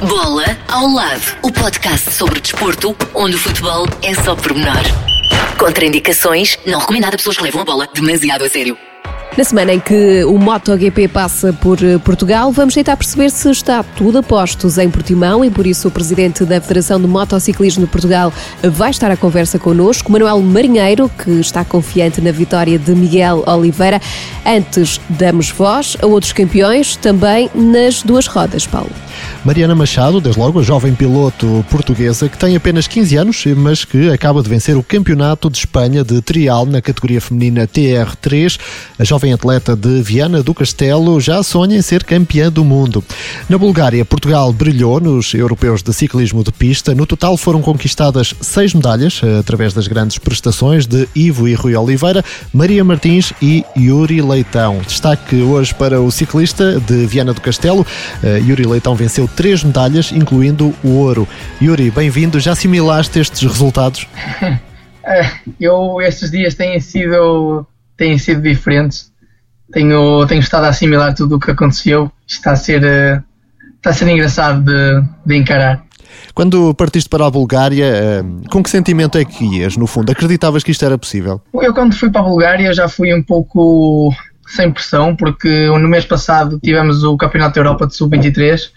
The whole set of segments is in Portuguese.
Bola ao lado, o podcast sobre desporto, onde o futebol é só pormenor. Contraindicações, não recomendado a pessoas que levam a bola demasiado a sério. Na semana em que o MotoGP passa por eh, Portugal, vamos tentar perceber se está tudo a postos em Portimão e por isso o presidente da Federação de Motociclismo de Portugal vai estar à conversa connosco, Manuel Marinheiro, que está confiante na vitória de Miguel Oliveira. Antes, damos voz a outros campeões, também nas duas rodas, Paulo. Mariana Machado, desde logo a jovem piloto portuguesa que tem apenas 15 anos, mas que acaba de vencer o Campeonato de Espanha de Trial na categoria feminina TR3. A jovem atleta de Viana do Castelo já sonha em ser campeã do mundo. Na Bulgária, Portugal brilhou nos europeus de ciclismo de pista. No total foram conquistadas seis medalhas através das grandes prestações de Ivo e Rui Oliveira, Maria Martins e Yuri Leitão. Destaque hoje para o ciclista de Viana do Castelo. Yuri Leitão venceu três medalhas, incluindo o ouro. Yuri, bem-vindo. Já assimilaste estes resultados? É, eu, estes dias têm sido, têm sido diferentes. Tenho, tenho estado a assimilar tudo o que aconteceu. Está a ser, eh, está a ser engraçado de, de encarar. Quando partiste para a Bulgária, eh, com que sentimento é que ias, no fundo? Acreditavas que isto era possível? Eu, quando fui para a Bulgária, já fui um pouco sem pressão, porque no mês passado tivemos o Campeonato da Europa de Sub-23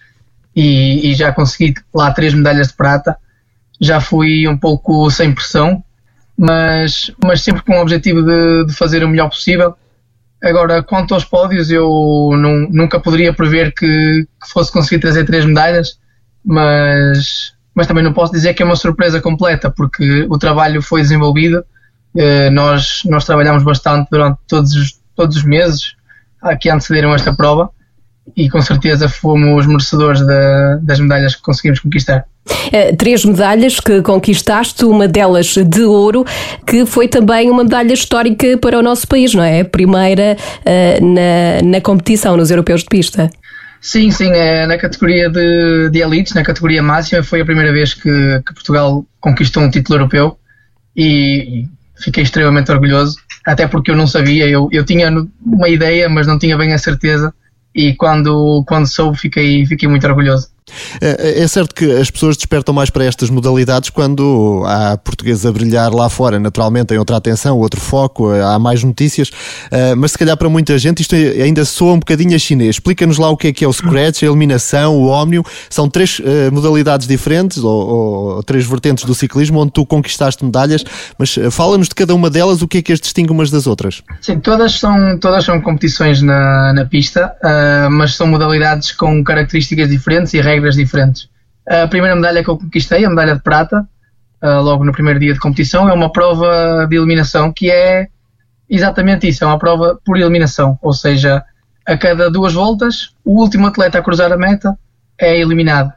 e, e, já consegui lá três medalhas de prata. Já fui um pouco sem pressão, mas, mas sempre com o objetivo de, de fazer o melhor possível. Agora, quanto aos pódios, eu não, nunca poderia prever que, que, fosse conseguir trazer três medalhas, mas, mas também não posso dizer que é uma surpresa completa, porque o trabalho foi desenvolvido. Eh, nós, nós trabalhamos bastante durante todos os, todos os meses que antecederam esta prova e com certeza fomos merecedores da, das medalhas que conseguimos conquistar. Eh, três medalhas que conquistaste, uma delas de ouro, que foi também uma medalha histórica para o nosso país, não é? Primeira uh, na, na competição, nos europeus de pista. Sim, sim, é, na categoria de, de elites, na categoria máxima, foi a primeira vez que, que Portugal conquistou um título europeu e, e, fiquei extremamente orgulhoso, até porque eu não sabia, eu, eu tinha uma ideia, mas não tinha bem a certeza e quando, quando soube fiquei, fiquei muito orgulhoso. É, é, certo que as pessoas despertam mais para estas modalidades quando há portugueses a brilhar lá fora, naturalmente tem outra atenção, outro foco, há mais notícias, eh, mas se calhar para muita gente isto ainda soa um bocadinho a chinês. Explica-nos lá o que é que é o Scratch, a eliminação, o Omnium, são três modalidades diferentes, ou, ou três vertentes do ciclismo, onde tu conquistaste medalhas, mas fala-nos de cada uma delas, o que é que as distingue umas das outras? Sim, todas são, todas são competições na, na pista, mas são modalidades com características diferentes e regras regras diferentes. A primeira medalha que eu conquistei, a medalha de prata, uh, logo no primeiro dia de competição, é uma prova de eliminação que é exatamente isso, é uma prova por eliminação, ou seja, a cada duas voltas, o último atleta a cruzar a meta é eliminado.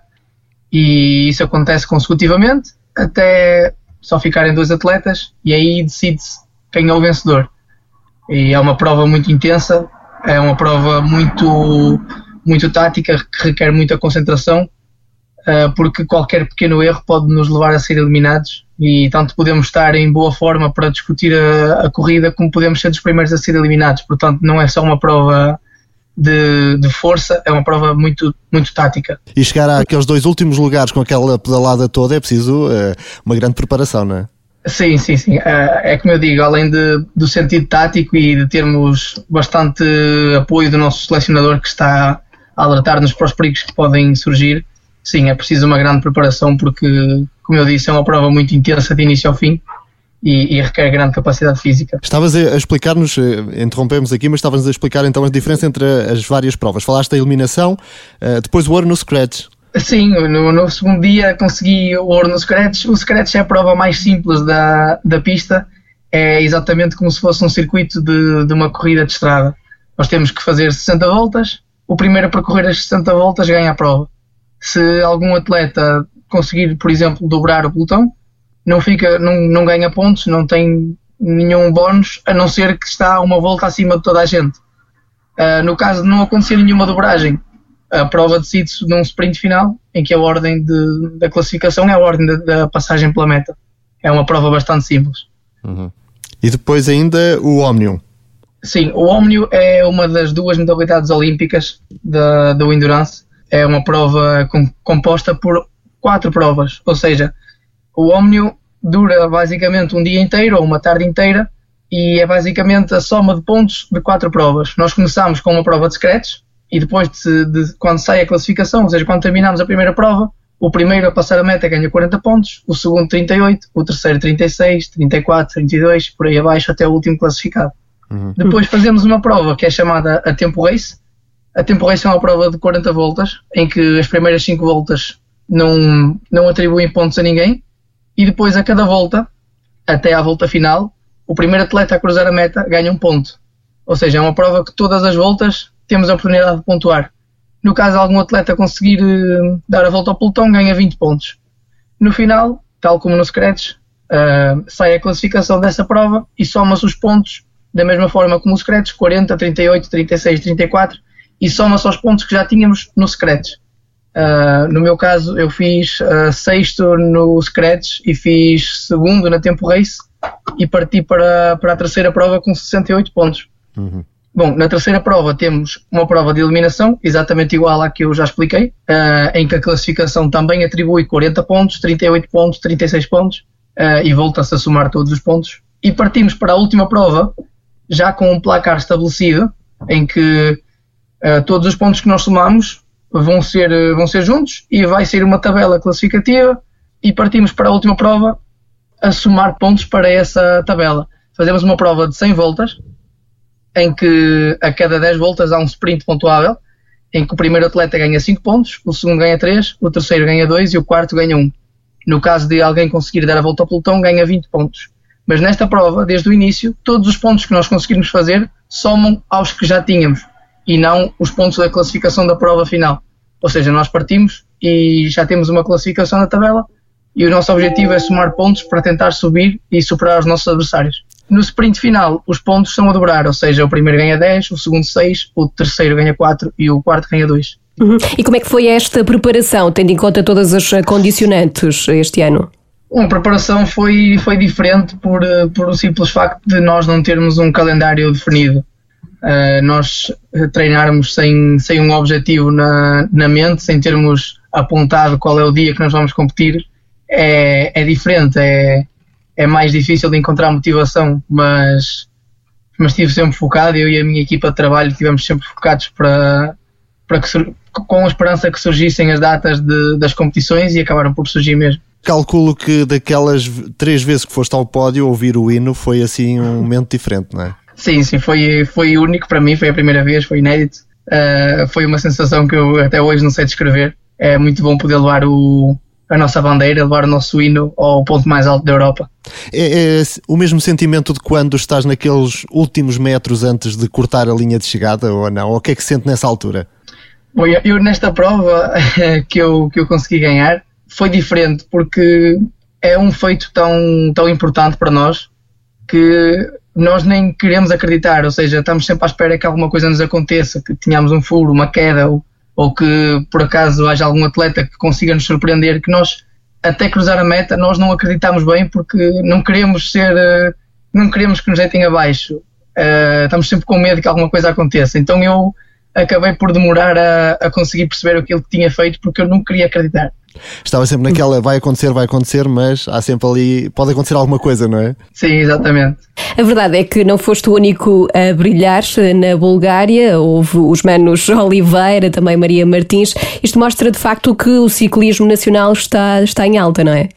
E isso acontece consecutivamente até só ficarem dois atletas e aí decide-se quem é o vencedor. E é uma prova muito intensa, é uma prova muito muito tática, que requer muita concentração, uh, porque qualquer pequeno erro pode nos levar a ser eliminados e tanto podemos estar em boa forma para discutir a, a corrida como podemos ser dos primeiros a ser eliminados. Portanto, não é só uma prova de, de, força, é uma prova muito, muito tática. E chegar àqueles dois últimos lugares com aquela pedalada toda é preciso uh, uma grande preparação, não é? Sim, sim, sim. É, é como eu digo, além de, do sentido tático e de termos bastante apoio do nosso selecionador que está alertar-nos para os perigos que podem surgir, sim, é preciso uma grande preparação porque, como eu disse, é uma prova muito intensa de início ao fim. E, e, requer grande capacidade física. Estavas a explicar-nos, eh, interrompemos aqui, mas estavas a explicar então a diferença entre as várias provas. Falaste da eliminação, eh, depois o ouro no Scratch. Sim, no, no, segundo dia consegui o ouro no Scratch. O Scratch é a prova mais simples da, da pista, é exatamente como se fosse um circuito de, de uma corrida de estrada. Nós temos que fazer 60 voltas, o primeiro a percorrer as 60 voltas ganha a prova. Se algum atleta conseguir, por exemplo, dobrar o pelotão, não, fica, não, não ganha pontos, não tem nenhum bónus, a não ser que está uma volta acima de toda a gente. Uh, no caso de não acontecer nenhuma dobragem, a prova decide-se num sprint final, em que a ordem de, da classificação é a ordem da, da, passagem pela meta. É uma prova bastante simples. Uhum. E depois ainda o Omnium. Sim, o Omnio é uma das duas modalidades olímpicas do Endurance. é uma prova com, composta por quatro provas, ou seja, o Omnio dura basicamente um dia inteiro ou uma tarde inteira e é basicamente a soma de pontos de quatro provas. Nós começamos com uma prova de scratch e depois de, de, quando sai a classificação, ou seja, quando terminamos a primeira prova, o primeiro a passar a meta ganha 40 pontos, o segundo 38, o terceiro 36, 34, 32, por aí abaixo até o último classificado. Uhum. Depois fazemos uma prova que é chamada a tempo race. A tempo race é uma prova de 40 voltas, em que as primeiras 5 voltas não, não atribuem pontos a ninguém, e depois a cada volta, até à volta final, o primeiro atleta a cruzar a meta ganha um ponto. Ou seja, é uma prova que todas as voltas temos a oportunidade de pontuar. No caso de algum atleta conseguir uh, dar a volta ao pelotão, ganha 20 pontos. No final, tal como nos secretos, uh, sai a classificação dessa prova e soma-se os pontos da mesma forma como os secretos, 40, 38, 36, 34, e soma-se aos pontos que já tínhamos no secretos. Uh, no meu caso, eu fiz uh, sexto no secretos e fiz segundo na tempo race e parti para, para a terceira prova com 68 pontos. Uhum. Bom, na terceira prova temos uma prova de eliminação, exatamente igual à que eu já expliquei, uh, em que a classificação também atribui 40 pontos, 38 pontos, 36 pontos uh, e volta-se a somar todos os pontos. E partimos para a última prova, já com um placar estabelecido, em que uh, todos os pontos que nós somamos vão ser, vão ser juntos e vai ser uma tabela classificativa e partimos para a última prova a somar pontos para essa tabela. Fazemos uma prova de 100 voltas, em que a cada 10 voltas há um sprint pontuável, em que o primeiro atleta ganha 5 pontos, o segundo ganha 3, o terceiro ganha 2 e o quarto ganha 1. No caso de alguém conseguir dar a volta ao pelotão, ganha 20 pontos. Mas nesta prova, desde o início, todos os pontos que nós conseguirmos fazer somam aos que já tínhamos e não os pontos da classificação da prova final. Ou seja, nós partimos e já temos uma classificação na tabela e o nosso objetivo é somar pontos para tentar subir e superar os nossos adversários. No sprint final, os pontos são a dobrar, ou seja, o primeiro ganha 10, o segundo 6, o terceiro ganha 4 e o quarto ganha 2. Uhum. E como é que foi esta preparação, tendo em conta todas as condicionantes este ano? A preparação foi, foi diferente por, por o simples facto de nós não termos um calendário definido. Uh, nós treinarmos sem, sem um objetivo na, na mente, sem termos apontado qual é o dia que nós vamos competir, é, é diferente, é, é mais difícil de encontrar motivação, mas, mas estive sempre focado, eu e a minha equipa de trabalho estivemos sempre focados para, para que, com a esperança que surgissem as datas de, das competições e acabaram por surgir mesmo. Calculo que daquelas três vezes que foste ao pódio ouvir o hino foi assim um momento diferente, não é? Sim, sim, foi, foi único para mim, foi a primeira vez, foi inédito. Uh, foi uma sensação que eu até hoje não sei descrever. É muito bom poder levar o, a nossa bandeira, levar o nosso hino ao ponto mais alto da Europa. É, é, o mesmo sentimento de quando estás naqueles últimos metros antes de cortar a linha de chegada ou não? O que é que sente nessa altura? Bom, eu, eu nesta prova que eu, que eu consegui ganhar foi diferente porque é um feito tão, tão importante para nós que nós nem queremos acreditar, ou seja, estamos sempre à espera que alguma coisa nos aconteça, que tenhamos um furo, uma queda ou ou que por acaso haja algum atleta que consiga nos surpreender, que nós até cruzar a meta nós não acreditamos bem porque não queremos ser, eh, não queremos que nos deitem abaixo. Uh, estamos sempre com medo que alguma coisa aconteça. Então eu acabei por demorar a, a conseguir perceber aquilo que tinha feito porque eu não queria acreditar. Estava sempre naquela, vai acontecer, vai acontecer, mas há sempre ali, pode acontecer alguma coisa, não é? Sim, exatamente. A verdade é que não foste o único a brilhar na Bulgária, houve os manos Oliveira, também Maria Martins. Isto mostra de facto que o ciclismo nacional está, está em alta, não é?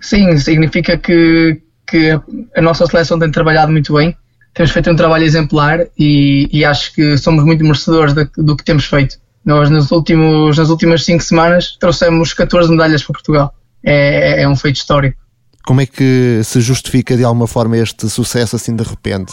Sim, significa que, que a nossa seleção tem trabalhado muito bem, temos feito um trabalho exemplar e, e acho que somos muito merecedores do que temos feito. Nós, nos últimos, nas últimas cinco semanas, trouxemos 14 medalhas para Portugal. É, é um feito histórico. Como é que se justifica de alguma forma este sucesso assim de repente?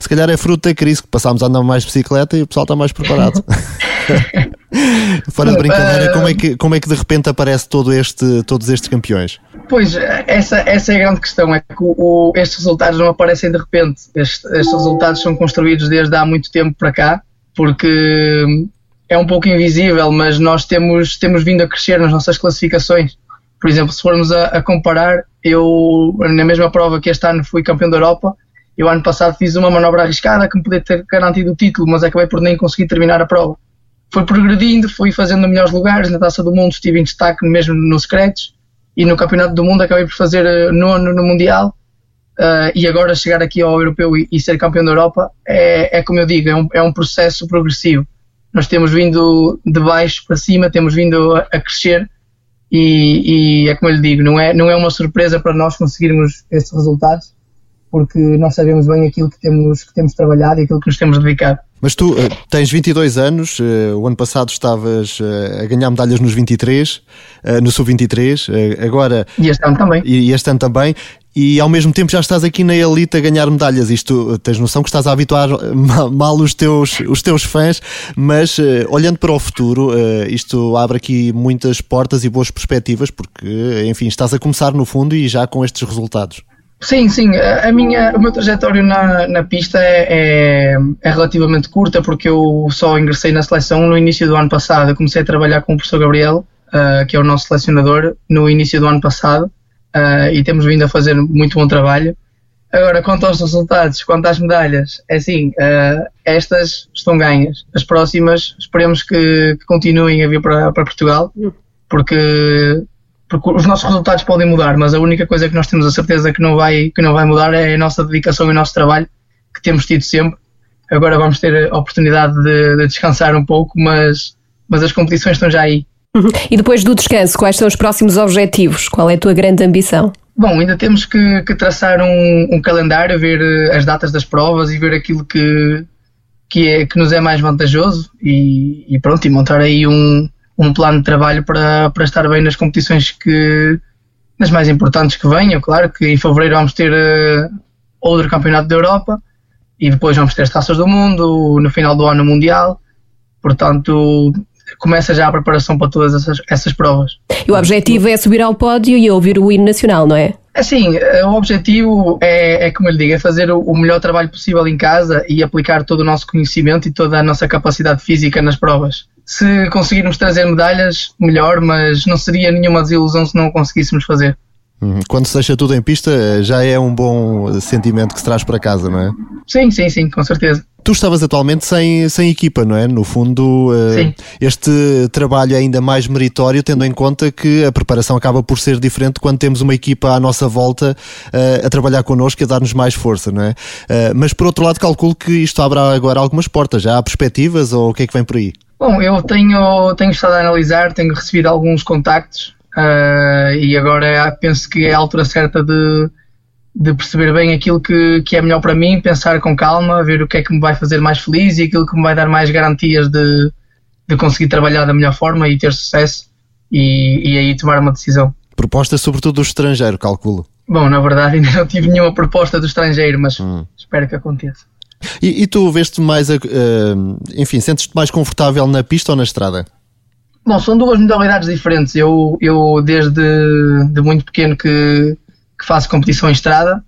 Se calhar é fruto da crise que passámos a andar mais de bicicleta e o pessoal está mais preparado. Fora de brincadeira, como é, que, como é que de repente aparece todo este, todos estes campeões? Pois, essa, essa é a grande questão, é que o, o, estes resultados não aparecem de repente. Estes resultados são construídos desde há muito tempo para cá, porque é um pouco invisível, mas nós temos, temos vindo a crescer nas nossas classificações. Por exemplo, se formos a, a, comparar, eu, na mesma prova que este ano fui campeão da Europa, eu ano passado fiz uma manobra arriscada que me podia ter garantido o título, mas acabei por nem conseguir terminar a prova. fui progredindo, fui fazendo melhores lugares. Na Taça do Mundo estive em destaque mesmo no secretos e no Campeonato do Mundo acabei por fazer uh, nono no Mundial. Uh, e agora chegar aqui ao Europeu e, e, ser campeão da Europa é, é como eu digo, é um, é um processo progressivo. Nós temos vindo de baixo para cima, temos vindo a, a crescer e, e, é como eu lhe digo, não é, não é uma surpresa para nós conseguirmos estes resultados, porque nós sabemos bem aquilo que temos, que temos trabalhado e aquilo que nos temos dedicado. Mas tu uh, tens 22 anos, uh, o ano passado estavas uh, a ganhar medalhas nos 23, no sub-23, agora... E este ano também. E, e este ano também e ao mesmo tempo já estás aqui na elite a ganhar medalhas. Isto tens noção que estás a habituar mal os teus, os teus fãs, mas uh, olhando para o futuro, uh, isto abre aqui muitas portas e boas perspectivas, porque, enfim, estás a começar no fundo e já com estes resultados. Sim, sim. A minha, o meu trajetório na, na pista é, é, é, relativamente curta, porque eu só ingressei na seleção no início do ano passado. Eu comecei a trabalhar com o professor Gabriel, uh, que é o nosso selecionador, no início do ano passado uh, e temos vindo a fazer muito bom trabalho. Agora, quanto aos resultados, quanto às medalhas, é assim, uh, estas estão ganhas. As próximas, esperemos que, que continuem a vir para, para Portugal, porque, porque, os nossos resultados podem mudar, mas a única coisa que nós temos a certeza que não vai, que não vai mudar é a nossa dedicação e o nosso trabalho, que temos tido sempre. Agora vamos ter a oportunidade de, de descansar um pouco, mas, mas as competições estão já aí. E depois do descanso, quais são os próximos objetivos? Qual é a tua grande ambição? Bom, ainda temos que, que traçar um, um, calendário, ver eh, as datas das provas e ver aquilo que, que, é, que nos é mais vantajoso e, e pronto, e montar aí um, um plano de trabalho para, para estar bem nas competições que nas mais importantes que venham, claro que em fevereiro vamos ter uh, outro campeonato da Europa e depois vamos ter as taças do mundo, no final do ano mundial, portanto começa já a preparação para todas essas, essas provas. E o objetivo é subir ao pódio e ouvir o hino nacional, não é? Assim, o objetivo é, é como eu lhe digo, é fazer o melhor trabalho possível em casa e aplicar todo o nosso conhecimento e toda a nossa capacidade física nas provas. Se conseguirmos trazer medalhas, melhor, mas não seria nenhuma desilusão se não o conseguíssemos fazer. Uhum. Quando se deixa tudo em pista, já é um bom sentimento que se traz para casa, não é? Sim, sim, sim, com certeza. Tu estavas atualmente sem, sem equipa, não é? No fundo, uh, este trabalho é ainda mais meritório, tendo em conta que a preparação acaba por ser diferente quando temos uma equipa à nossa volta uh, a trabalhar connosco e a dar-nos mais força, não é? Uh, mas por outro lado, calculo que isto abre agora algumas portas. Já há perspectivas ou o que é que vem por aí? Bom, eu tenho, tenho estado a analisar, tenho recebido alguns contactos e agora penso que é a altura certa de de perceber bem aquilo que, que é melhor para mim, pensar com calma, ver o que é que me vai fazer mais feliz e aquilo que me vai dar mais garantias de, de conseguir trabalhar da melhor forma e ter sucesso e, e aí tomar uma decisão. Proposta sobretudo do estrangeiro, calculo. Bom, na verdade ainda não tive nenhuma proposta do estrangeiro, mas hum. espero que aconteça. E, e tu veste mais, uh, enfim, sentes-te mais confortável na pista ou na estrada? Bom, são duas modalidades diferentes. Eu, eu desde de muito pequeno que, que faço competição em estrada.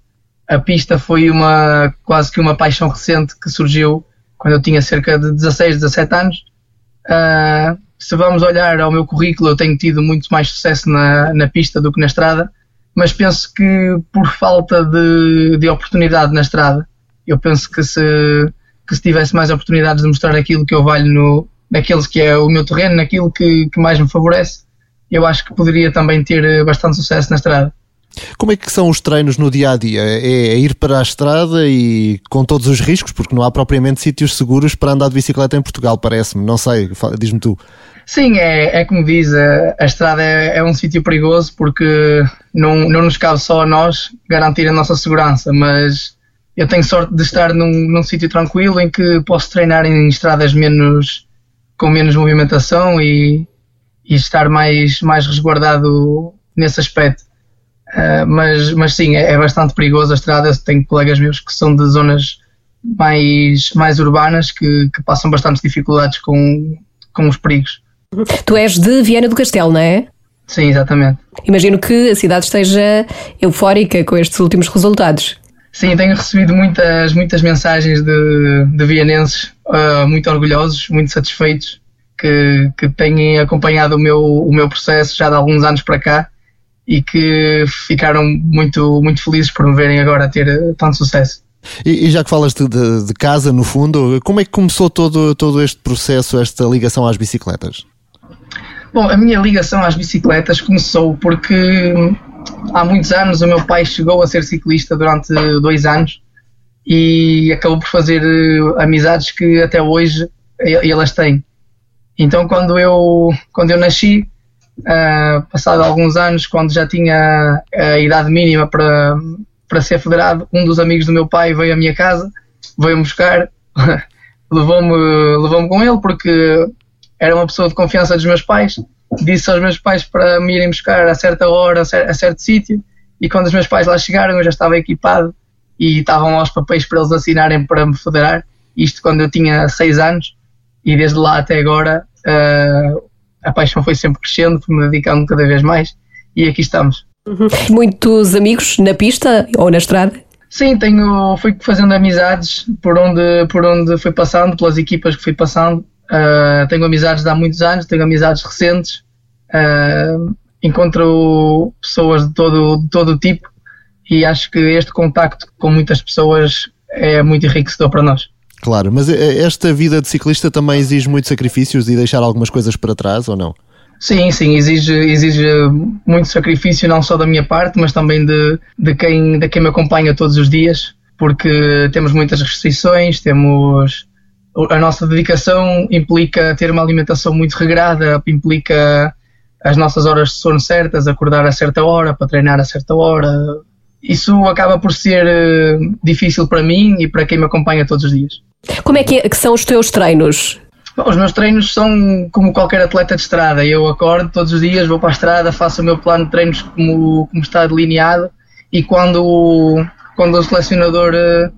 A pista foi uma quase que uma paixão recente que surgiu quando eu tinha cerca de 16, 17 anos. Uh, se vamos olhar ao meu currículo, eu tenho tido muito mais sucesso na, na pista do que na estrada, mas penso que por falta de, de oportunidade na estrada, eu penso que se, que se tivesse mais oportunidades de mostrar aquilo que eu valho no, naqueles que é o meu terreno, naquilo que, que mais me favorece, eu acho que poderia também ter bastante sucesso na estrada. Como é que são os treinos no dia a dia? É, é, ir para a estrada e com todos os riscos, porque não há propriamente sítios seguros para andar de bicicleta em Portugal, parece-me. Não sei, diz-me tu. Sim, é, é como diz, a, a estrada é, é um sítio perigoso porque não, não nos cabe só a nós garantir a nossa segurança, mas eu tenho sorte de estar num, num sítio tranquilo em que posso treinar em estradas menos com menos movimentação e, e estar mais, mais resguardado nesse aspecto. Uh, mas, mas sim, é, é, bastante perigoso a estrada. Tenho colegas meus que são de zonas mais, mais urbanas que, que passam bastantes dificuldades com, com os perigos. Tu és de Viana do Castelo, não é? Sim, exatamente. Imagino que a cidade esteja eufórica com estes últimos resultados. Sim, tenho recebido muitas, muitas mensagens de, de vianenses uh, muito orgulhosos, muito satisfeitos, que, que têm acompanhado o meu, o meu processo já de alguns anos para cá e que ficaram muito, muito felizes por me verem agora ter tanto sucesso. E, e, já que falas de, de, de, casa, no fundo, como é que começou todo, todo este processo, esta ligação às bicicletas? Bom, a minha ligação às bicicletas começou porque há muitos anos o meu pai chegou a ser ciclista durante dois anos e acabou por fazer eh, amizades que até hoje elas têm. Então quando eu, quando eu nasci, uh, passado alguns anos, quando já tinha a idade mínima para, para ser federado, um dos amigos do meu pai veio à minha casa, veio-me buscar, levou-me levou com ele porque era uma pessoa de confiança dos meus pais, disse aos meus pais para me irem buscar a certa hora, a certo sítio, e quando os meus pais lá chegaram eu já estava equipado e estavam lá os papéis para eles assinarem para me federar, isto quando eu tinha 6 anos, e desde lá até agora uh, a paixão foi sempre crescendo, fui-me dedicando cada vez mais, e aqui estamos. Uhum. Muitos amigos na pista ou na estrada? Sim, tenho, fui fazendo amizades por onde, por onde fui passando, pelas equipas que fui passando. Uh, tenho amizades de há muitos anos, tenho amizades recentes. Uh, encontro pessoas de todo, de todo tipo e acho que este contacto com muitas pessoas é muito enriquecedor para nós. Claro, mas esta vida de ciclista também exige muitos sacrifícios e deixar algumas coisas para trás ou não? Sim, sim, exige, exige muito sacrifício, não só da minha parte, mas também de, de, quem, de quem me acompanha todos os dias, porque temos muitas restrições, temos. A nossa dedicação implica ter uma alimentação muito regrada, implica as nossas horas de sono certas, acordar a certa hora, para treinar a certa hora. Isso acaba por ser eh, difícil para mim e para quem me acompanha todos os dias. Como é que, é, que são os teus treinos? Bom, os meus treinos são como qualquer atleta de estrada. Eu acordo todos os dias, vou para a estrada, faço o meu plano de treinos como, como está delineado e quando, quando o selecionador uh,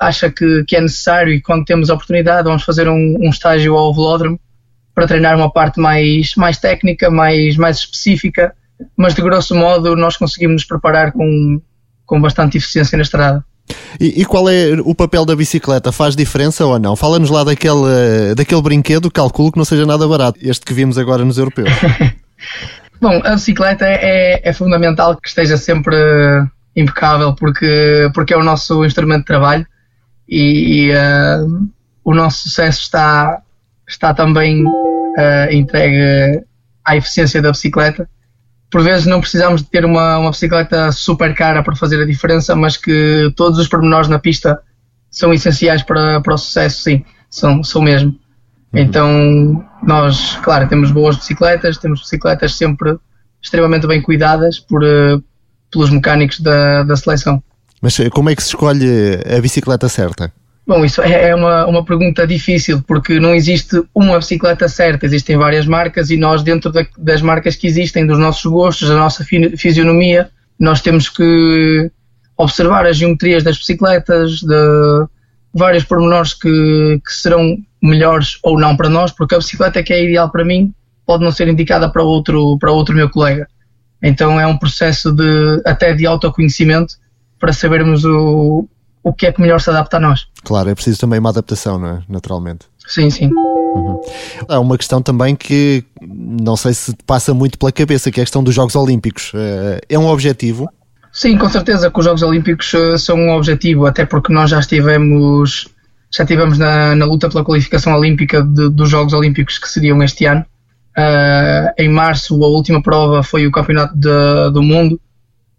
acha que, que, é necessário e quando temos a oportunidade, vamos fazer um, um, estágio ao velódromo para treinar uma parte mais, mais técnica, mais, mais específica, mas de grosso modo nós conseguimos nos preparar com, com bastante eficiência na estrada. E, e, qual é o papel da bicicleta? Faz diferença ou não? Fala-nos lá daquele, daquele brinquedo, calculo que não seja nada barato, este que vimos agora nos europeus. Bom, a bicicleta é, é, fundamental que esteja sempre impecável porque, porque é o nosso instrumento de trabalho e, e uh, o nosso sucesso está, está também uh, entregue à eficiência da bicicleta por vezes não precisamos de ter uma, uma bicicleta super cara para fazer a diferença, mas que todos os pormenores na pista são essenciais para, para o sucesso, sim, são, são mesmo. Uhum. Então, nós, claro, temos boas bicicletas, temos bicicletas sempre extremamente bem cuidadas por, uh, pelos mecânicos da, da seleção. Mas eh, como é que se escolhe a bicicleta certa? Bom, isso é, é uma, uma pergunta difícil, porque não existe uma bicicleta certa, existem várias marcas e nós, dentro da, das marcas que existem, dos nossos gostos, da nossa fisionomia, nós temos que observar as geometrias das bicicletas, de vários pormenores que, que serão melhores ou não para nós, porque a bicicleta que é ideal para mim pode não ser indicada para outro, para outro meu colega. Então é um processo de até de autoconhecimento para sabermos o, o que é que melhor se adapta a nós. Claro, é preciso também uma adaptação, não é? Naturalmente. Sim, sim. Uhum. Há uma questão também que não sei se passa muito pela cabeça, que é a questão dos Jogos Olímpicos. Eh, é um objetivo? Sim, com certeza que os Jogos Olímpicos eh, são um objetivo, até porque nós já estivemos, já estivemos na, na luta pela qualificação olímpica de, dos Jogos Olímpicos que seriam este ano. Uh, em março, a última prova foi o Campeonato de, do Mundo,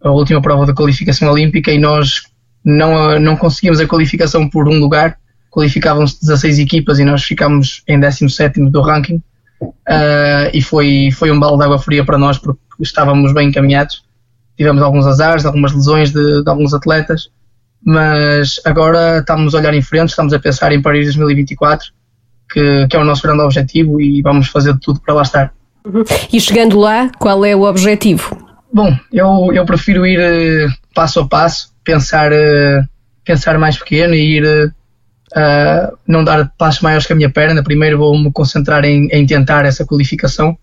a última prova da qualificação olímpica, e nós não, não conseguimos a qualificação por um lugar, qualificavam-se 16 equipas e nós ficámos em 17 do ranking. Uh, e foi, foi um balde de água fria para nós porque estávamos bem encaminhados. Tivemos alguns azares, algumas lesões de, de alguns atletas, mas agora estamos a olhar em frente, estamos a pensar em Paris 2024, que, que é o nosso grande objetivo e vamos fazer tudo para lá estar. Uhum. E chegando lá, qual é o objetivo? Bom, eu, eu prefiro ir uh, passo a passo pensar, uh, pensar mais pequeno e ir uh, não dar passos maiores que a minha perna. Primeiro vou-me concentrar em, em, tentar essa qualificação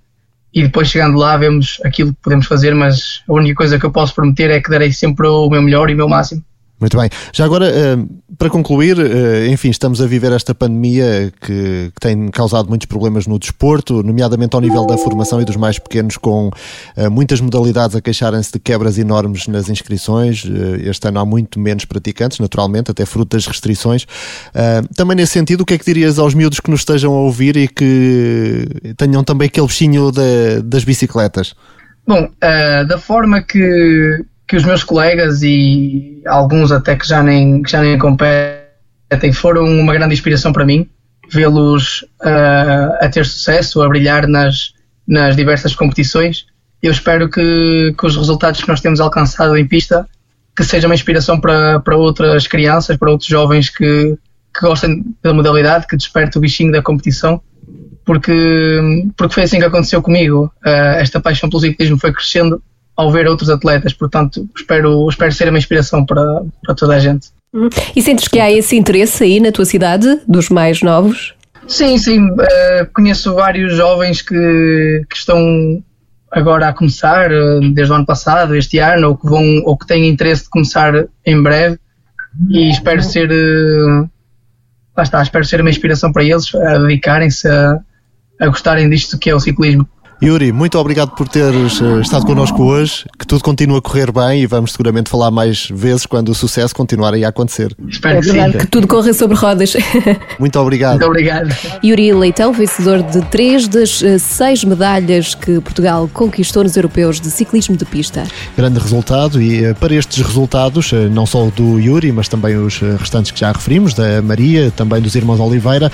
e depois chegando lá vemos aquilo que podemos fazer, mas a única coisa que eu posso prometer é que darei sempre o meu melhor e o meu máximo Muito bem. Já agora, eh, para concluir, eh, enfim, estamos a viver esta pandemia que, tem causado muitos problemas no desporto, nomeadamente ao nível da formação e dos mais pequenos, com eh, muitas modalidades a queixarem-se de quebras enormes nas inscrições. Este ano há muito menos praticantes, naturalmente, até fruto das restrições. Também nesse sentido, o que é que dirias aos miúdos que nos estejam a ouvir e que tenham também aquele bichinho das bicicletas? Bom, da forma que que os meus colegas e alguns até que já nem, que já nem competem foram uma grande inspiração para mim, vê-los uh, a ter sucesso, a brilhar nas, nas diversas competições. Eu espero que, que os resultados que nós temos alcançado em pista que seja uma inspiração para, para outras crianças, para outros jovens que, que gostem da modalidade, que despertem o bichinho da competição, porque, porque foi assim que aconteceu comigo. Uh, esta paixão pelo ciclismo foi crescendo ao ver outros atletas. Portanto, espero, espero ser uma inspiração para, para toda a gente. Hum. E sentes que há esse interesse aí na tua cidade, dos mais novos? Sim, sim. Uh, conheço vários jovens que, que estão agora a começar, uh, desde o ano passado, este ano, ou que, vão, ou que têm interesse de começar em breve. E espero ser. Uh, lá está, espero ser uma inspiração para eles a dedicarem-se a, a gostarem disto que é o ciclismo. Yuri, muito obrigado por teres uh, estado connosco hoje, que tudo continua a correr bem e vamos seguramente falar mais vezes quando o sucesso continuar aí a acontecer. Espero é que sim. Que tudo corra sobre rodas. Muito obrigado. Muito obrigado. Yuri Leitão, vencedor de três das uh, seis medalhas que Portugal conquistou nos europeus de ciclismo de pista. Grande resultado e uh, para estes resultados, não só do Yuri, mas também os restantes que já referimos, da Maria, também dos irmãos Oliveira,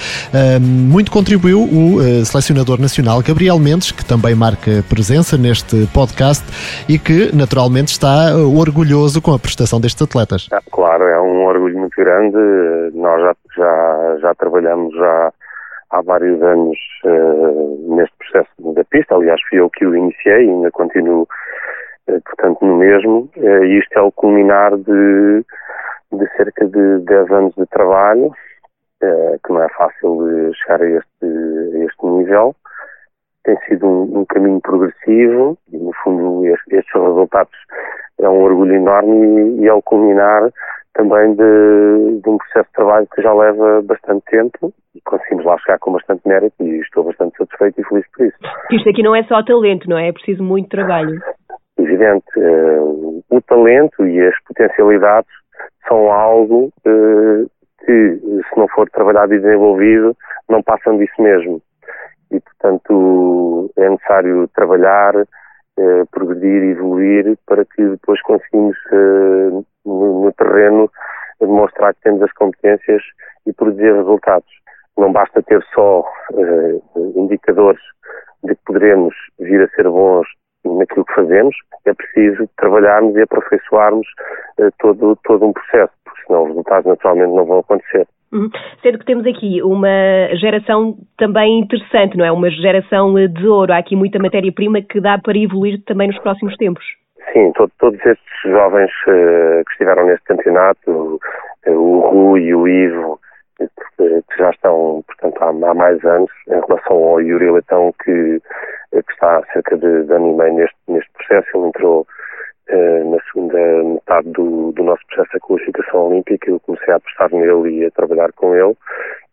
muito contribuiu o selecionador nacional Gabriel Mendes, que também marca presença neste podcast e que naturalmente está orgulhoso com a prestação destes atletas. É, claro, é um orgulho muito grande. Nós já, já, já trabalhamos já há vários anos uh, neste processo da pista. Aliás, fui eu que o iniciei e ainda continuo, uh, portanto, no mesmo. Uh, isto é o culminar de, de cerca de 10 anos de trabalho, que não é fácil chegar a este, a este nível tem sido um, um, caminho progressivo e, no fundo, estes, estes resultados é um orgulho enorme e, e é o culminar também de, de, um processo de trabalho que já leva bastante tempo e conseguimos lá chegar com bastante mérito e estou bastante satisfeito e feliz por isso. Isto aqui não é só talento, não é? É preciso muito trabalho. Evidente. Uh, o talento e as potencialidades são algo uh, que, se não for trabalhado e desenvolvido, não passam disso mesmo e, portanto, é necessário trabalhar, eh, progredir e evoluir para que depois conseguimos, eh, no, no, terreno, demonstrar que temos as competências e produzir resultados. Não basta ter só eh, indicadores de que poderemos vir a ser bons naquilo que fazemos, é preciso trabalharmos e aperfeiçoarmos todo, todo um processo, senão os resultados naturalmente não vão acontecer. Uhum. Sendo que temos aqui uma geração também interessante, não é? Uma geração de ouro. Há aqui muita matéria-prima que dá para evoluir também nos próximos tempos. Sim, todo, todos estes jovens uh, que estiveram neste campeonato, uh, o Rui e o Ivo, que já estão, portanto, há, há, mais anos, em relação ao Yuri Leitão, que, que está há cerca de, de ano e meio neste, neste processo. Ele entrou Uh, na segunda metade do, do, nosso processo de qualificação olímpica, eu apostar nele e a trabalhar com ele,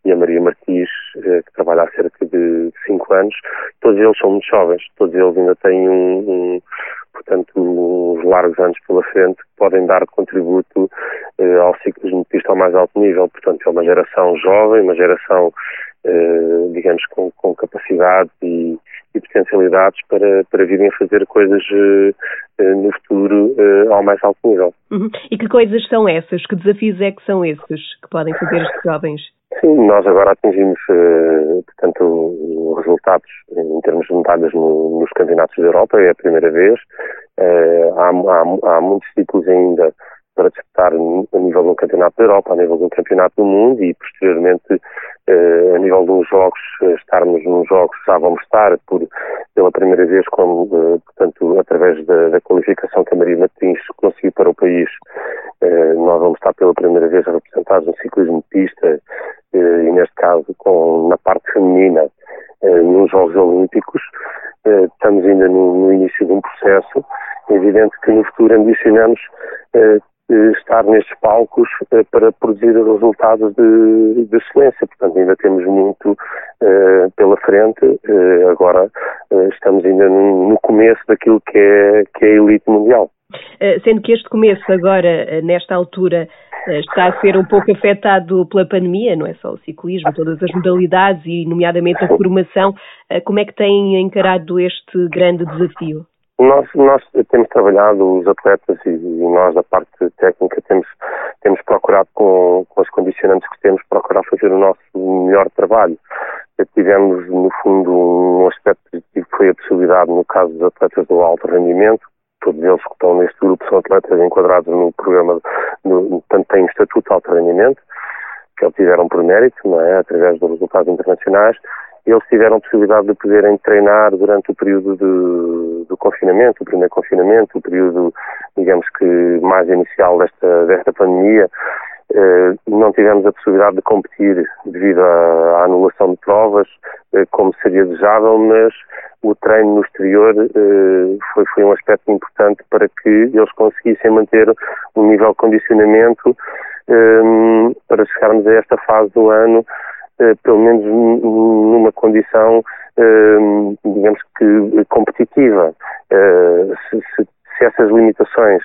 e a Maria Martins, uh, que trabalha há cerca de cinco anos. Todos eles são muito jovens, todos eles ainda têm um, um portanto, uns largos anos pela frente que podem dar contributo uh, ao ciclismo de pista ao mais alto nível. Portanto, é uma geração jovem, uma geração, digamos, com, com capacidade e potencialidades para, para virem fazer coisas uh, no futuro uh, ao mais alto nível. Uhum. E que coisas são essas? Que desafios é que são esses que podem fazer estes jovens? Sim, nós agora atingimos, portanto, resultados em termos de medalhas no, nos campeonatos da Europa, é a primeira vez. Há, há, há muitos títulos ainda para disputar a nível do Campeonato da Europa, a nível do Campeonato do Mundo e posteriormente eh, a nível dos jogos, eh, estarmos nos jogos já vamos estar por, pela primeira vez como, eh, portanto, através da, da, qualificação que a Maria Martins conseguiu para o país, nós vamos estar pela primeira vez representados no ciclismo de pista e neste caso com, na parte feminina nos Jogos Olímpicos. Estamos ainda no, no início de um processo. É evidente que no futuro ambicionamos estar nestes palcos para produzir resultados de, de, excelência. Portanto, ainda temos muito pela frente. agora estamos ainda no, começo daquilo que é, que é a elite mundial. Sendo que este começo agora, nesta altura, está a ser um pouco afetado pela pandemia, não é só o ciclismo, todas as modalidades e, nomeadamente, a formação. Como é que têm encarado este grande desafio? Nós, nós temos trabalhado, os atletas e, e, nós da parte técnica temos, temos procurado com, com condicionantes que temos, procurar fazer o nosso melhor trabalho. Tivemos, no fundo, um aspecto positivo que foi a possibilidade, no caso dos atletas do alto rendimento, todos eles que estão neste grupo são atletas enquadrados no programa, no, tanto têm estatuto de alto rendimento, que obtiveram por mérito, não é, através dos resultados internacionais, eles tiveram a possibilidade de poderem treinar durante o período de, do confinamento, o primeiro confinamento, o período, digamos que, mais inicial desta, desta pandemia. Eh, não tivemos a possibilidade de competir devido à, à anulação de provas, eh, como seria desejável, mas o treino no exterior eh, foi, foi um aspecto importante para que eles conseguissem manter um nível de condicionamento para chegarmos a esta fase do ano pelo menos numa condição, eh, digamos que competitiva. Eh, se, se, se essas limitações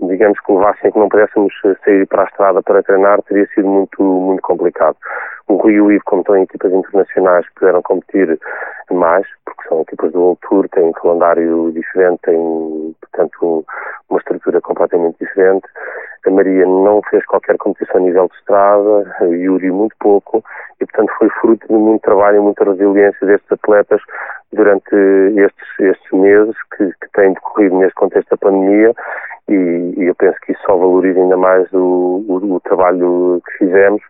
digamos que levassem que não pudéssemos sair para a estrada para treinar, teria sido muito, muito complicado. O Rio e o Ivo, como estão em equipas internacionais, puderam competir mais, porque são equipas do World Tour, têm um calendário diferente, têm, portanto, uma estrutura completamente diferente. A Maria não fez qualquer competição a nível de estrada, a Yuri muito pouco, e portanto foi fruto de muito trabalho e muita resiliência destes atletas durante estes, estes meses que, que têm decorrido neste contexto da pandemia e, e, eu penso que isso só valoriza ainda mais o, o, o, trabalho que fizemos,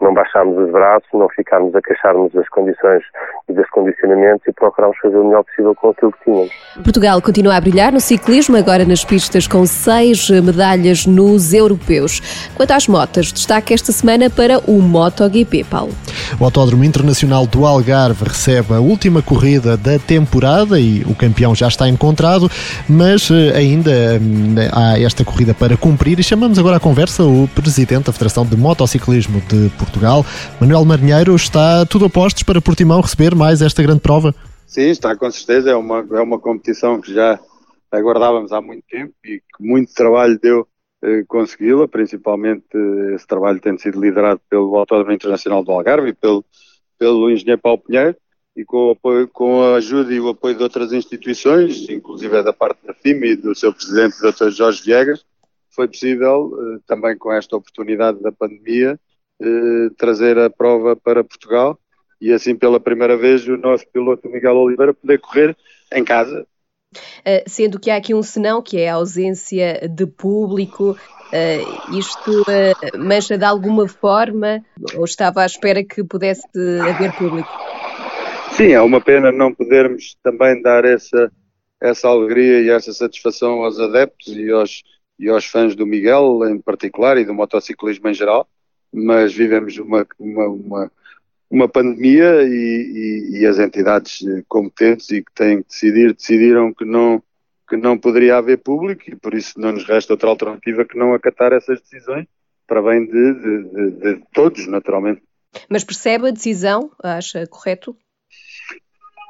não baixarmos os braços, não ficarmos a queixarmos das condições e dos condicionamentos e procurarmos fazer o melhor possível com aquilo que tínhamos. Portugal continua a brilhar no ciclismo, agora nas pistas com seis medalhas nos europeus. Quanto às motas, destaque esta semana para o MotoGP, Paulo. O Autódromo Internacional do Algarve recebe a última corrida da temporada e o campeão já está encontrado, mas eh, ainda hum, há esta corrida para cumprir e chamamos agora à conversa o Presidente da Federação de Motociclismo de Portugal, Manuel Marinheiro. Está tudo a postos para Portimão receber mais esta grande prova? Sim, está com certeza. É uma, é uma competição que já aguardávamos há muito tempo e que muito trabalho deu consegui-la, principalmente eh, esse trabalho tendo sido liderado pelo Autódromo Internacional do Algarve e pelo, pelo engenheiro Paulo Pinheiro e com, apoio, com a ajuda e o apoio de outras instituições, inclusive da parte da FIMA e do seu presidente, Dr. Jorge Viegas, foi possível, eh, também com esta oportunidade da pandemia, eh, trazer a prova para Portugal e assim pela primeira vez o nosso piloto Miguel Oliveira poder correr em casa. Uh, sendo que há aqui um senão, que é a ausência de público, uh, isto uh, mancha de alguma forma ou estava à espera que pudesse haver público? Sim, é uma pena não podermos também dar essa, essa alegria e essa satisfação aos adeptos e aos, e aos fãs do Miguel em particular e do motociclismo em geral, mas vivemos uma, uma, uma, uma pandemia e, e, e, as entidades competentes e que têm que decidir, decidiram que não, que não poderia haver público e por isso não nos resta outra alternativa que não acatar essas decisões para bem de, de, de, de todos, naturalmente. Mas percebe a decisão? Acha correto?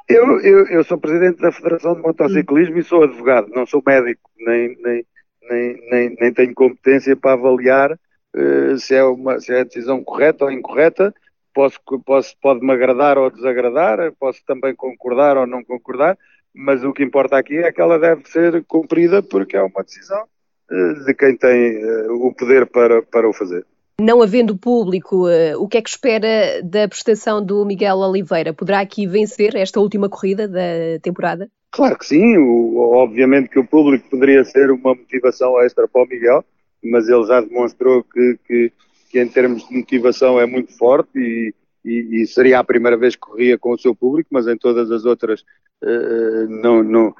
Eu, eu, eu sou presidente da Federação de Motociclismo e sou advogado, não sou médico, nem, nem, nem, nem, nem tenho competência para avaliar uh, se, é uma, se é a decisão correta ou incorreta. Posso, posso, pode-me agradar ou desagradar, posso também concordar ou não concordar, mas o que importa aqui é que ela deve ser cumprida porque é uma decisão uh, de quem tem uh, o poder para, para o fazer. Não havendo público, uh, o que é que espera da prestação do Miguel Oliveira? Poderá aqui vencer esta última corrida da temporada? Claro que sim, o, obviamente que o público poderia ser uma motivação extra para o Miguel, mas ele já demonstrou que, que, que em termos de motivação é muito forte e, e, e, seria a primeira vez que corria com o seu público, mas em todas as outras uh, não, não,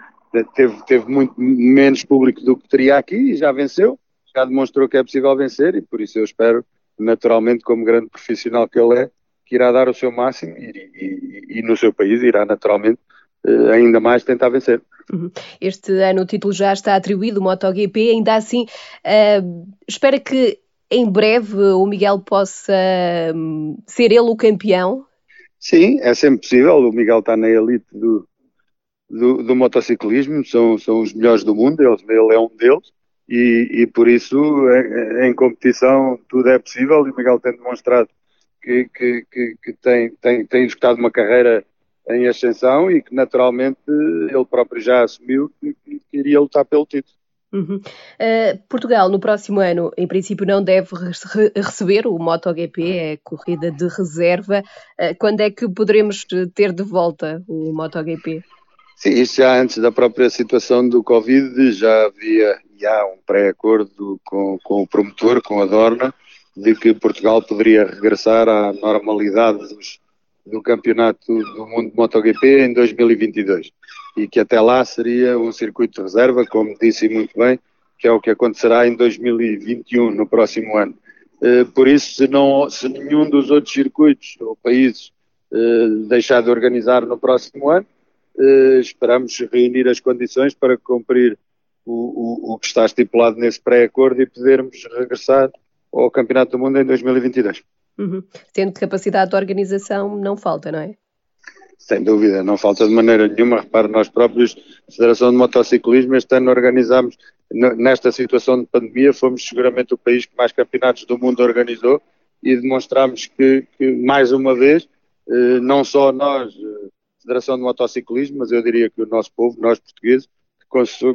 teve, teve muito menos público do que teria aqui e já venceu já demonstrou que é possível vencer e por isso eu espero, naturalmente, como grande profissional que ele é, que irá dar o seu máximo e, e, e no seu país irá naturalmente uh, ainda mais tentar vencer. Uhum. Este ano o título já está atribuído, MotoGP, ainda assim, uh, espera que em breve o Miguel possa um, ser ele o campeão? Sim, é sempre possível. O Miguel está na elite do, do, do motociclismo, são, são os melhores do mundo, ele, ele é um deles. E, e por isso, em, em, competição, tudo é possível. E o Miguel tem demonstrado que, que, que, que tem, tem, tem executado uma carreira em ascensão e que naturalmente ele próprio já assumiu que, que iria lutar pelo título. Uhum. Uh, Portugal, no próximo ano, em princípio, não deve re receber o MotoGP, é corrida de reserva. Uh, quando é que poderemos ter de volta o MotoGP? Sim, isto já antes da própria situação do Covid, já havia já um pré-acordo com, com o promotor, com a Dorna, de que Portugal poderia regressar à normalidade dos, do Campeonato do Mundo de MotoGP em 2022 e que até lá seria um circuito de reserva, como disse muito bem, que é o que acontecerá em 2021, no próximo ano. Eh, por isso, se, não, se nenhum dos outros circuitos ou países eh, deixar de organizar no próximo ano, eh, esperamos reunir as condições para cumprir o, o, o que está estipulado nesse pré-acordo e podermos regressar ao Campeonato do Mundo em 2022. Uhum. Tendo capacidade de organização, não falta, não é? Sem dúvida, não falta de maneira nenhuma. Repare, nós próprios, Federação de Motociclismo, este ano organizámos, nesta situação de pandemia, fomos seguramente o país que mais campeonatos do mundo organizou e demonstramos que, que mais uma vez, eh, não só nós, eh, Federação de Motociclismo, mas eu diria que o nosso povo, nós portugueses,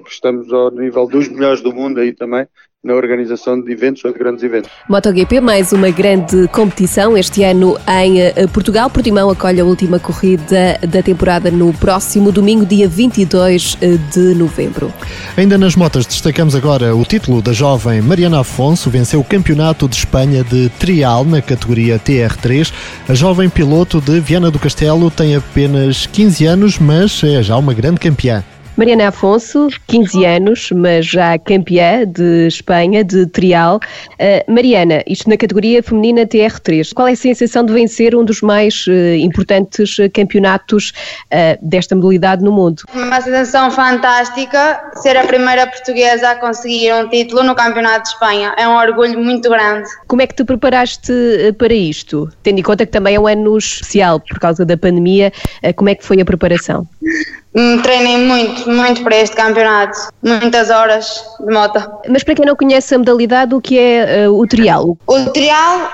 estamos ao nível dos melhores do mundo aí também, na organização de eventos ou de grandes eventos. MotoGP, mais uma grande competição este ano em eh, Portugal. Portimão acolhe a última corrida da temporada no próximo domingo, dia 22 eh, de novembro. Ainda nas motas, destacamos agora o título da jovem Mariana Afonso, venceu o Campeonato de Espanha de Trial na categoria TR3. A jovem piloto de Viana do Castelo tem apenas 15 anos, mas é já uma grande campeã. Mariana Afonso, 15 anos, mas já campeã de Espanha, de trial. Uh, Mariana, isto na categoria feminina TR3. Qual é a sensação de vencer um dos mais uh, importantes campeonatos uh, desta modalidade no mundo? Uma sensação fantástica ser a primeira portuguesa a conseguir um título no Campeonato de Espanha. É um orgulho muito grande. Como é que te preparaste para isto? Tendo em conta que também é um ano especial por causa da pandemia, como é que foi a preparação? Hum, treinei muito, muito para este campeonato. Muitas horas de moto. Mas para quem não conhece a modalidade, o que é uh, o trial? O trial,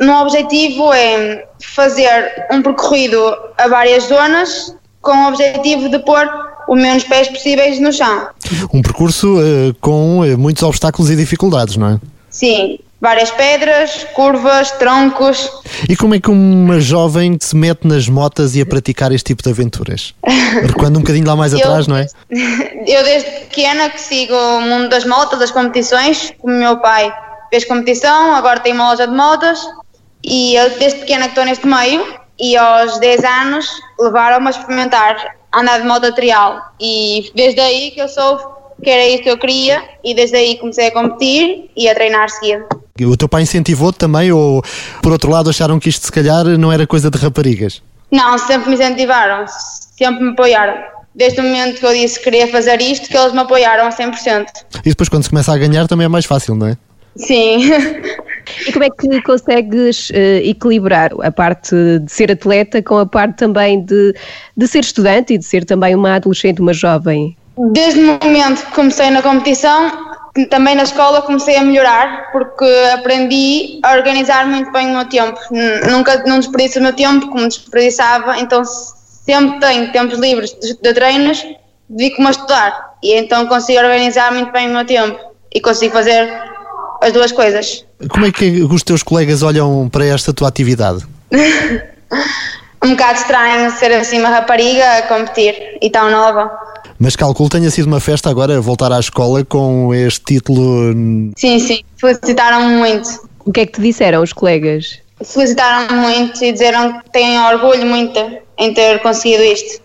no objetivo é fazer um percorrido a várias zonas com o objetivo de pôr o menos pés possíveis no chão. Um percurso uh, com uh, muitos obstáculos e dificuldades, não é? Sim, várias pedras, curvas, troncos. E como é que uma jovem se mete nas motas e a praticar este tipo de aventuras? Recuando um bocadinho lá mais atrás, não é? Eu desde pequena que sigo o mundo das motas, das competições, o meu pai fez competição, agora tem uma loja de motas e eu desde pequena que estou neste meio e aos 10 anos levaram-me a experimentar andar de moto trial e desde aí que eu sou que era isso que eu queria e desde aí comecei a competir e a treinar seguido. O teu pai incentivou-te também ou, por outro lado, acharam que isto se calhar não era coisa de raparigas? Não, sempre me incentivaram, sempre me apoiaram. Desde o momento que eu disse que queria fazer isto, que eles me apoiaram a 100%. E depois quando se começa a ganhar também é mais fácil, não é? Sim. E como é que consegues uh, equilibrar a parte de ser atleta com a parte também de, de ser estudante e de ser também uma adolescente, uma jovem? Desde o momento que comecei na competição, também na escola comecei a melhorar porque aprendi a organizar muito bem o meu tempo. Nunca não desperdiço o meu tempo como desperdiçava, então sempre tenho tempos livres de, treinos, dedico-me a estudar e então consigo organizar muito bem o meu tempo e consigo fazer as duas coisas. Como é que os teus colegas olham para esta tua atividade? um bocado estranho ser assim uma rapariga a competir e tão nova. Mas calculo tenha sido uma festa agora voltar à escola com este título. Sim, sim, felicitaram muito. O que é que te disseram os colegas? Felicitaram muito e disseram que têm orgulho muito em ter conseguido isto.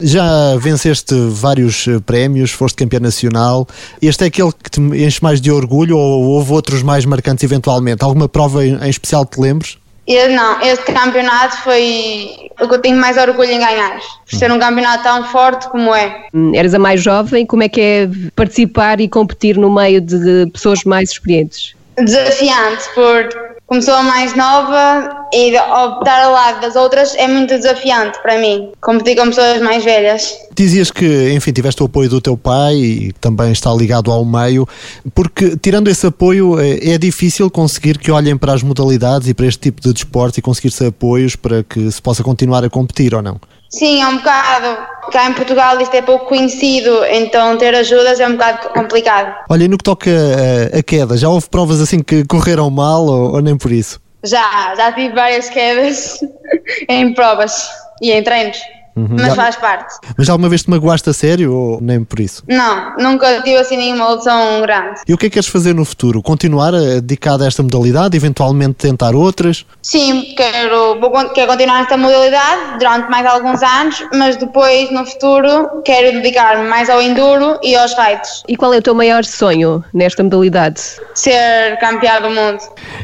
Já venceste vários eh, prémios, foste campeão nacional. Este é aquele que te enche mais de orgulho ou houve outros mais marcantes eventualmente? Alguma prova em especial que te lembres? E, não, este campeonato foi o que eu tenho mais orgulho em ganhar. Por ser um campeonato tão forte como é. Hum, Eras a mais jovem, como é que é participar e competir no meio de pessoas mais experientes? Desafiante, por como sou a mais nova e ao estar ao lado das outras é muito desafiante para mim, competir com pessoas mais velhas. Dizias que, enfim, tiveste o apoio do teu pai e também está ligado ao meio, porque tirando esse apoio é, é difícil conseguir que olhem para as modalidades e para este tipo de desporto e conseguir-se apoios para que se possa continuar a competir ou não? Sim, é um bocado. Cá em Portugal isto é pouco conhecido, então ter ajudas é um bocado complicado. Olha, e no que toca a, a queda, já houve provas assim que correram mal ou, ou nem por isso? Já, já tive várias quedas em provas e em treinos. Uhum. Mas faz parte. Mas já alguma vez te magoaste a sério ou nem por isso? Não, nunca tive assim nenhuma lesão grande. E o que é que queres fazer no futuro? Continuar a dedicada a esta modalidade, eventualmente tentar outras? Sim, quero, vou, quero continuar nesta modalidade durante mais alguns anos, mas depois, no futuro, quero dedicar-me mais ao enduro e aos raids. E qual é o teu maior sonho nesta modalidade? Ser campeã do mundo.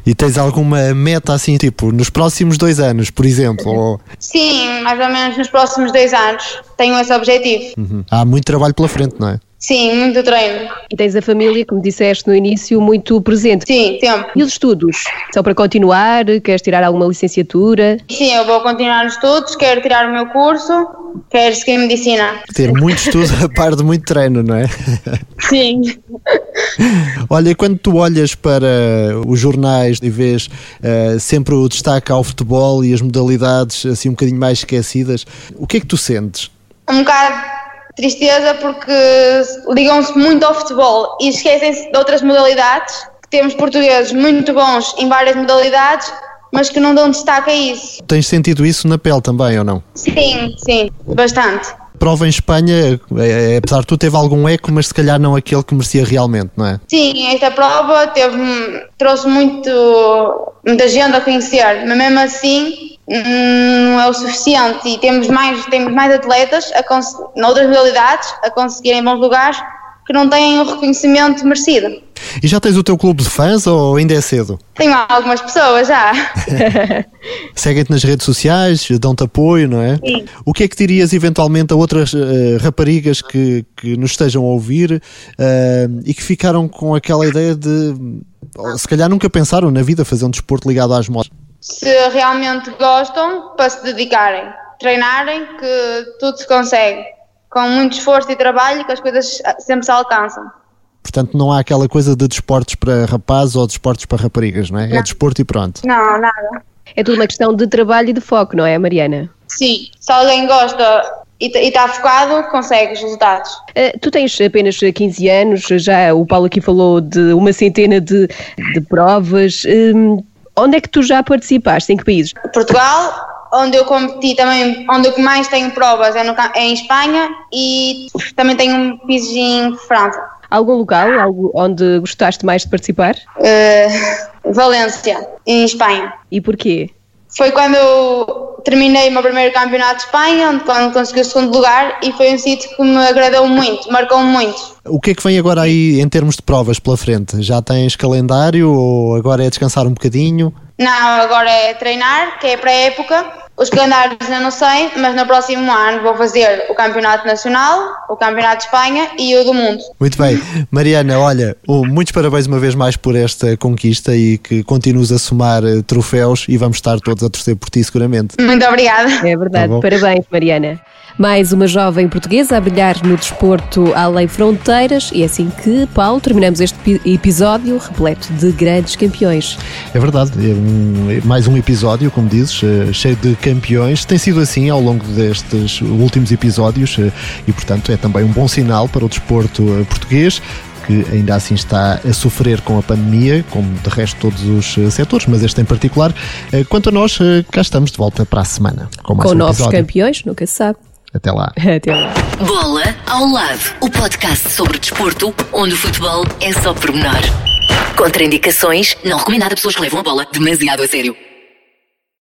E tens alguma meta assim, tipo, nos próximos dois anos, por exemplo? Ou... Sim, mais ou menos nos próximos dois anos tenho esse objetivo. Uhum. Há muito trabalho pela frente, não é? Sim, muito treino. E tens a família, como disseste no início, muito presente. Sim, tempo. E os estudos? São para continuar? Queres tirar alguma licenciatura? Sim, eu vou continuar nos estudos, quero tirar o meu curso, quero seguir medicina. Ter muito estudo a par de muito treino, não é? Sim. Olha, quando tu olhas para os jornais e vês eh, sempre o destaque ao futebol e as modalidades assim um bocadinho mais esquecidas, o que é que tu sentes? Um bocado tristeza porque ligam-se muito ao futebol e esquecem-se de outras modalidades. Temos portugueses muito bons em várias modalidades, mas que não dão destaque a isso. Tens sentido isso na pele também ou não? Sim, sim, bastante. Prova em Espanha, eh, apesar de tu, teve algum eco, mas se calhar não aquele que merecia realmente, não é? Sim, esta prova teve, trouxe muito, muita gente a conhecer, mas mesmo assim não é o suficiente e temos mais, temos mais atletas a noutras modalidades a conseguirem bons lugares que não têm o reconhecimento merecido. E já tens o teu clube de fãs ou ainda é cedo? Tenho algumas pessoas já. Seguem-te nas redes sociais, dão-te apoio, não é? Sim. O que é que dirias eventualmente a outras eh, raparigas que, que nos estejam a ouvir eh, e que ficaram com aquela ideia de, se calhar nunca pensaram na vida fazer um desporto ligado às motos? Se realmente gostam, para se dedicarem, treinarem, que tudo se consegue. Com muito esforço e trabalho, que as coisas sempre se alcançam. Portanto, não há aquela coisa de desportos para rapazes ou desportos para raparigas, não é? É desporto e pronto. Não, nada. É tudo uma questão de trabalho e de foco, não é, Mariana? Sim, se alguém gosta e está focado, consegue os resultados. Uh, tu tens apenas 15 anos, já o Paulo aqui falou de uma centena de, de provas. Hum, onde é que tu já participaste? Em que países? Portugal, onde eu competi também, onde eu mais tenho provas é, no, é em Espanha e também tenho pisos em França. Algum local algo onde gostaste mais de participar? Uh, Valência, em Espanha. E porquê? Foi quando eu terminei o meu primeiro campeonato de Espanha, onde quando consegui o segundo lugar, e foi um sítio que me agradou muito, marcou-me muito. O que é que vem agora aí em termos de provas pela frente? Já tens calendário ou agora é descansar um bocadinho? Não, agora é treinar, que é para a época. Os calendários eu não sei, mas no próximo ano vou fazer o Campeonato Nacional, o Campeonato de Espanha e o do Mundo. Muito bem. Mariana, olha, oh, muitos parabéns uma vez mais por esta conquista e que continues a somar eh, troféus e vamos estar todos a torcer por ti seguramente. Muito obrigada. É verdade. Tá. Parabéns, Mariana. Mais uma jovem portuguesa a brilhar no desporto além fronteiras e é assim que, Paulo, terminamos este pi- episódio repleto de grandes campeões. É verdade, é um- mais um episódio, como dizes, eh, cheio de campeões. Tem sido assim ao longo destes últimos episódios eh, e, portanto, é também um bom sinal para o desporto eh, português. Que ainda assim está a sofrer com a pandemia, como de resto todos os setores, mas este em particular. Quanto a nós, cá estamos de volta para a semana com mais Com um novos episódio. campeões, nunca se sabe. Até lá. Até lá. Bola ao lado, o podcast sobre desporto, onde o futebol é só pormenor. Contraindicações, não recomendado a pessoas que levam a bola demasiado a sério.